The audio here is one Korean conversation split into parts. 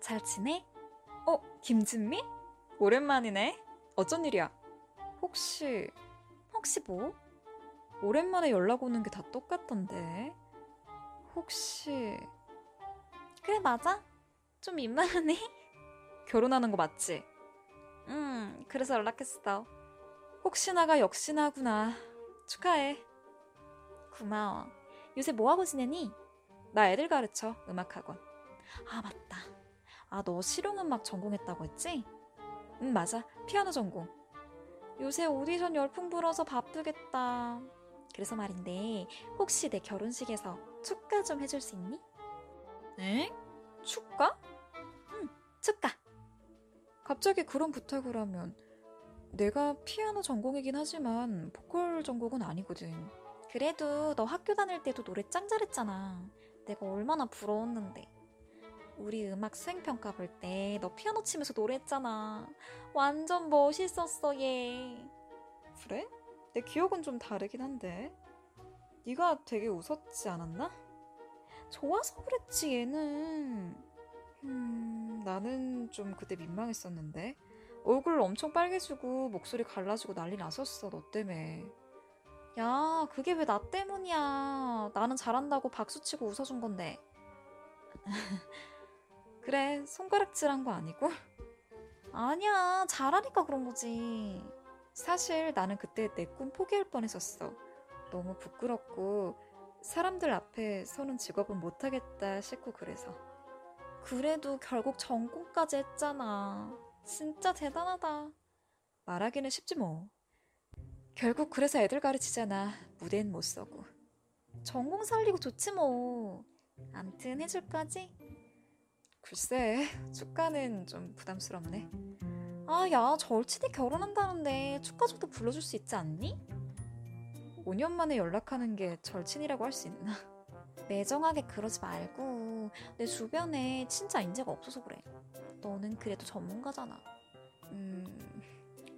잘 지내? 어, 김진미? 오랜만이네. 어쩐 일이야? 혹시, 혹시 뭐? 오랜만에 연락 오는 게 다 똑같던데. 혹시, 그래, 맞아. 좀 민망하네. 결혼하는 거 맞지? 음, 그래서 연락했어. 혹시나가 역시나구나. 축하해. 고마워. 요새 뭐하고 지내니? 나 애들 가르쳐, 음악학원. 아, 맞다. 아, 너 실용음악 전공했다고 했지? 응, 맞아. 피아노 전공. 요새 오디션 열풍 불어서 바쁘겠다. 그래서 말인데, 혹시 내 결혼식에서 축가 좀 해줄 수 있니? 에? 축가? 응, 축가. 갑자기 그런 부탁을 하면 내가 피아노 전공이긴 하지만 보컬 전공은 아니거든. 그래도 너 학교 다닐 때도 노래 짱 잘했잖아. 내가 얼마나 부러웠는데. 우리 음악 수행평가 볼 때 너 피아노 치면서 노래했잖아. 완전 멋있었어, 얘. 그래? 내 기억은 좀 다르긴 한데. 네가 되게 웃었지 않았나? 좋아서 그랬지, 얘는. 음, 나는 좀 그때 민망했었는데. 얼굴 엄청 빨개지고 목소리 갈라지고 난리 났었어, 너 때문에. 야, 그게 왜 나 때문이야. 나는 잘한다고 박수치고 웃어준 건데. 그래, 손가락질한 거 아니고? 아니야, 잘하니까 그런 거지. 사실 나는 그때 내 꿈 포기할 뻔했었어. 너무 부끄럽고 사람들 앞에 서는 직업은 못하겠다 싶고 그래서. 그래도 결국 전공까지 했잖아. 진짜 대단하다. 말하기는 쉽지 뭐. 결국 그래서 애들 가르치잖아. 무대는 못 서고. 전공 살리고 좋지 뭐. 암튼 해줄 거지? 글쎄, 축가는 좀 부담스럽네. 아, 야, 절친이 결혼한다는데 축가 정도 불러줄 수 있지 않니? 5년 만에 연락하는 게 절친이라고 할 수 있나? 매정하게 그러지 말고 내 주변에 진짜 인재가 없어서 그래. 너는 그래도 전문가잖아. 음,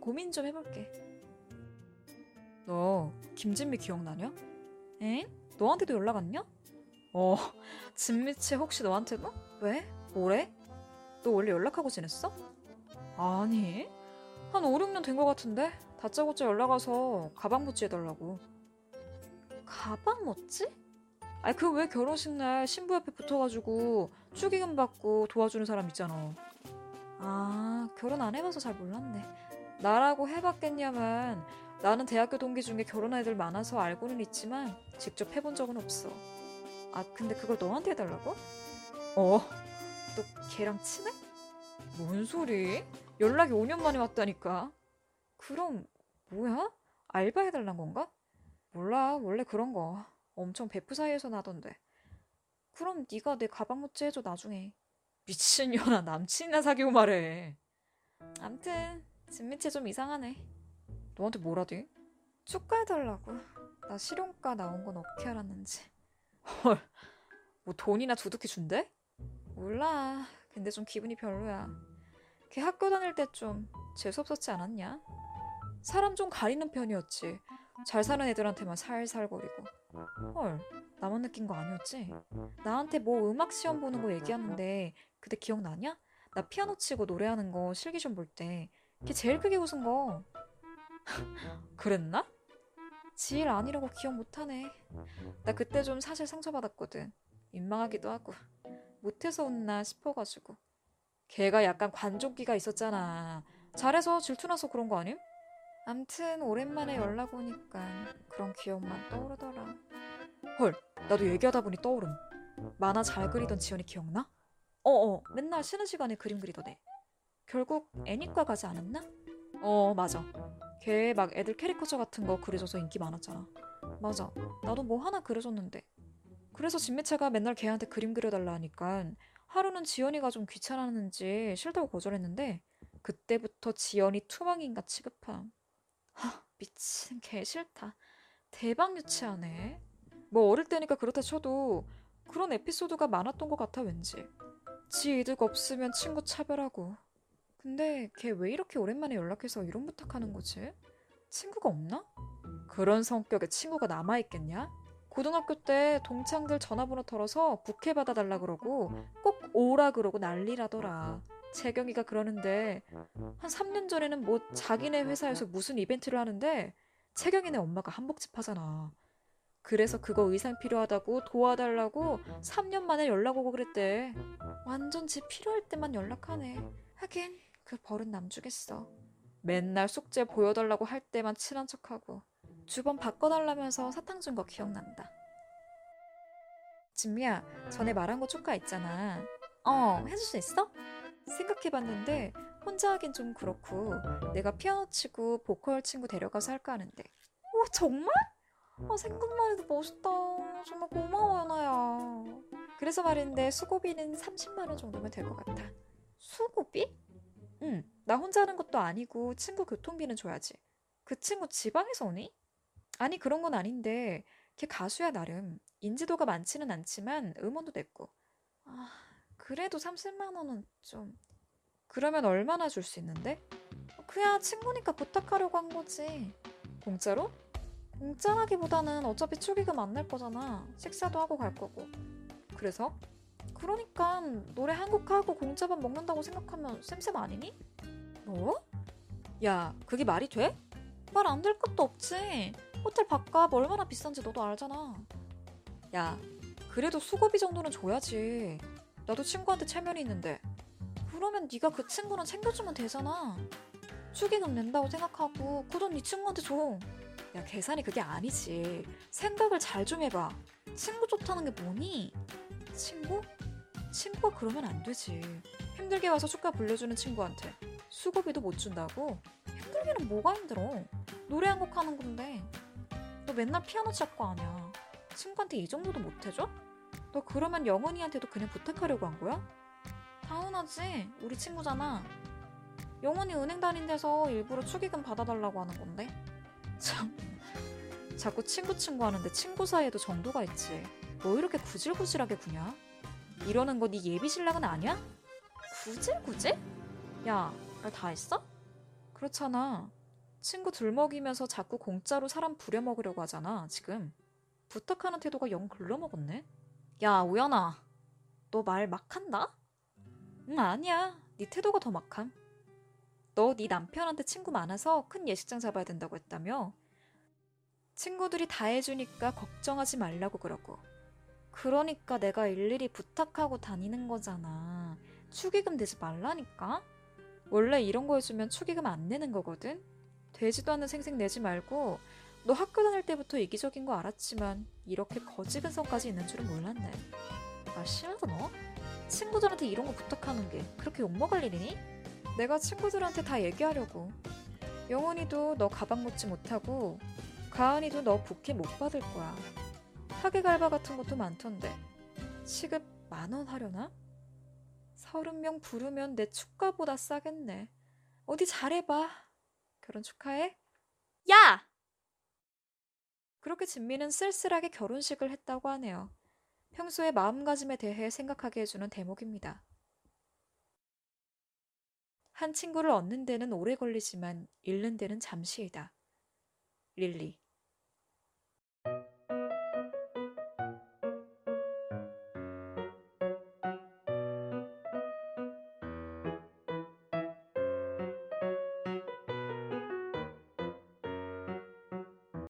고민 좀 해볼게. 너 김진미 기억나냐? 엥? 너한테도 연락 왔냐? 어, 진미채 혹시 너한테도? 왜? 뭐래? 너 원래 연락하고 지냈어? 아니, 한 5, 6년 된 것 같은데? 다짜고짜 연락 와서 가방 모찌 해달라고. 가방 멋지? 아니, 그 왜 결혼식 날 신부 옆에 붙어가지고 축의금 받고 도와주는 사람 있잖아. 아, 결혼 안 해봐서 잘 몰랐네. 나라고 해봤겠냐만, 나는 대학교 동기 중에 결혼한 애들 많아서 알고는 있지만, 직접 해본 적은 없어. 아, 근데 그걸 너한테 해달라고? 어, 너 걔랑 친해? 뭔 소리? 연락이 5년 만에 왔다니까. 그럼, 뭐야? 알바 해달란 건가? 몰라, 원래 그런 거. 엄청 베프 사이에서 나던데. 그럼 네가 내 가방 모찌 해줘, 나중에. 미친년아, 남친이나 사귀고 말해. 암튼, 진미채 좀 이상하네. 너한테 뭐라대? 축가해달라고. 나 실용과 나온 건 어떻게 알았는지. 헐, 뭐 돈이나 두둑히 준대? 몰라. 근데 좀 기분이 별로야. 걔 학교 다닐 때 좀 재수없었지 않았냐? 사람 좀 가리는 편이었지. 잘 사는 애들한테만 살살거리고. 헐, 나만 느낀 거 아니었지? 나한테 뭐 음악 시험 보는 거 얘기하는데 그때 기억나냐? 나 피아노 치고 노래하는 거 실기 시험 볼 때 걔 제일 크게 웃은 거. 그랬나? 지일 아니라고 기억 못하네. 나 그때 좀 사실 상처받았거든. 민망하기도 하고. 못해서 웃나 싶어가지고. 걔가 약간 관종기가 있었잖아. 잘해서 질투나서 그런 거 아님? 암튼 오랜만에 연락 오니까 그런 기억만 떠오르더라. 헐, 나도 얘기하다 보니 떠오름. 만화 잘 그리던 지연이 기억나? 어어, 맨날 쉬는 시간에 그림 그리더래. 결국 애니과 가지 않았나? 어, 맞아. 걔 막 애들 캐리커처 같은 거 그려줘서 인기 많았잖아. 맞아. 나도 뭐 하나 그려줬는데. 그래서 진미채가 맨날 걔한테 그림 그려달라 하니까 하루는 지연이가 좀 귀찮았는지 싫다고 거절했는데 그때부터 지연이 투망인가 취급함. 하, 미친 개 싫다. 대박 유치하네. 뭐 어릴 때니까 그렇다 쳐도 그런 에피소드가 많았던 것 같아 왠지. 지 이득 없으면 친구 차별하고. 근데 걔 왜 이렇게 오랜만에 연락해서 이런 부탁하는 거지? 친구가 없나? 그런 성격의 친구가 남아있겠냐? 고등학교 때 동창들 전화번호 털어서 부케 받아달라 그러고 꼭 오라 그러고 난리라더라. 재경이가 그러는데 한 3년 전에는 뭐 자기네 회사에서 무슨 이벤트를 하는데 채경이네 엄마가 한복집 하잖아. 그래서 그거 의상 필요하다고 도와달라고 3년 만에 연락 오고 그랬대. 완전 지 필요할 때만 연락하네. 하긴 그 버릇 남주겠어. 맨날 숙제 보여달라고 할 때만 친한 척하고 주번 바꿔달라면서 사탕 준 거 기억난다. 진미야, 전에 말한 거 초카 있잖아. 어, 해줄 수 있어? 생각해봤는데 혼자 하긴 좀 그렇고 내가 피아노 치고 보컬 친구 데려가서 할까 하는데. 오, 정말? 아, 생각만 해도 멋있다. 정말 고마워, 연아야. 그래서 말인데 수고비는 30만 원 정도면 될 것 같아. 수고비? 응, 나 혼자 하는 것도 아니고 친구 교통비는 줘야지. 그 친구 지방에서 오니? 아니, 그런 건 아닌데 걔 가수야 나름. 인지도가 많지는 않지만 음원도 냈고. 아, 그래도 30만 원은 좀... 그러면 얼마나 줄 수 있는데? 그야 친구니까 부탁하려고 한 거지. 공짜로? 공짜라기보다는 어차피 축의금 안 낼 거잖아. 식사도 하고 갈 거고. 그래서? 그러니까 노래 한 곡 하고 공짜밥 먹는다고 생각하면 쌤쌤 아니니? 뭐? 야, 그게 말이 돼? 말 안 될 것도 없지. 호텔 밥값 얼마나 비싼지 너도 알잖아. 야, 그래도 수고비 정도는 줘야지. 나도 친구한테 체면이 있는데. 그러면 네가 그 친구는 챙겨주면 되잖아. 축의금 낸다고 생각하고 그 돈 네 친구한테 줘. 야, 계산이 그게 아니지. 생각을 잘 좀 해봐. 친구 좋다는 게 뭐니? 친구? 친구가 그러면 안 되지. 힘들게 와서 축가 불려주는 친구한테 수고비도 못 준다고? 힘들기는 뭐가 힘들어? 노래 한 곡 하는 건데. 너 맨날 피아노 칠거 아니야. 친구한테 이 정도도 못 해줘? 너 그러면 영원이한테도 그냥 부탁하려고 한 거야? 당연하지. 우리 친구잖아. 영원이 은행 다닌 데서 일부러 축의금 받아달라고 하는 건데. 참. 자꾸 친구 친구 하는데 친구 사이에도 정도가 있지. 뭐 이렇게 구질구질하게 구냐? 이러는 거 네 예비 신랑은 아니야? 구질구질? 야, 말 다 했어? 그렇잖아. 친구 둘 먹이면서 자꾸 공짜로 사람 부려먹으려고 하잖아, 지금. 부탁하는 태도가 영 글러먹었네. 야, 우연아. 너 말 막 한다? 응, 아니야. 네 태도가 더 막함. 너 네 남편한테 친구 많아서 큰 예식장 잡아야 된다고 했다며? 친구들이 다 해주니까 걱정하지 말라고 그러고. 그러니까 내가 일일이 부탁하고 다니는 거잖아. 축의금 내지 말라니까? 원래 이런 거 해주면 축의금 안 내는 거거든? 되지도 않는 생색 내지 말고 너 학교 다닐 때부터 이기적인 거 알았지만 이렇게 거지근성까지 있는 줄은 몰랐네. 아 심하다 너? 친구들한테 이런 거 부탁하는 게 그렇게 욕먹을 일이니? 내가 친구들한테 다 얘기하려고. 영원이도 너 가방 놓지 못하고 가은이도 너 부케 못 받을 거야. 하객 알바 같은 것도 많던데 시급 만 원 하려나? 서른 명 부르면 내 축가보다 싸겠네. 어디 잘해봐. 결혼 축하해? 야! 그렇게 진미는 쓸쓸하게 결혼식을 했다고 하네요. 평소의 마음가짐에 대해 생각하게 해주는 대목입니다. 한 친구를 얻는 데는 오래 걸리지만 잃는 데는 잠시이다. 릴리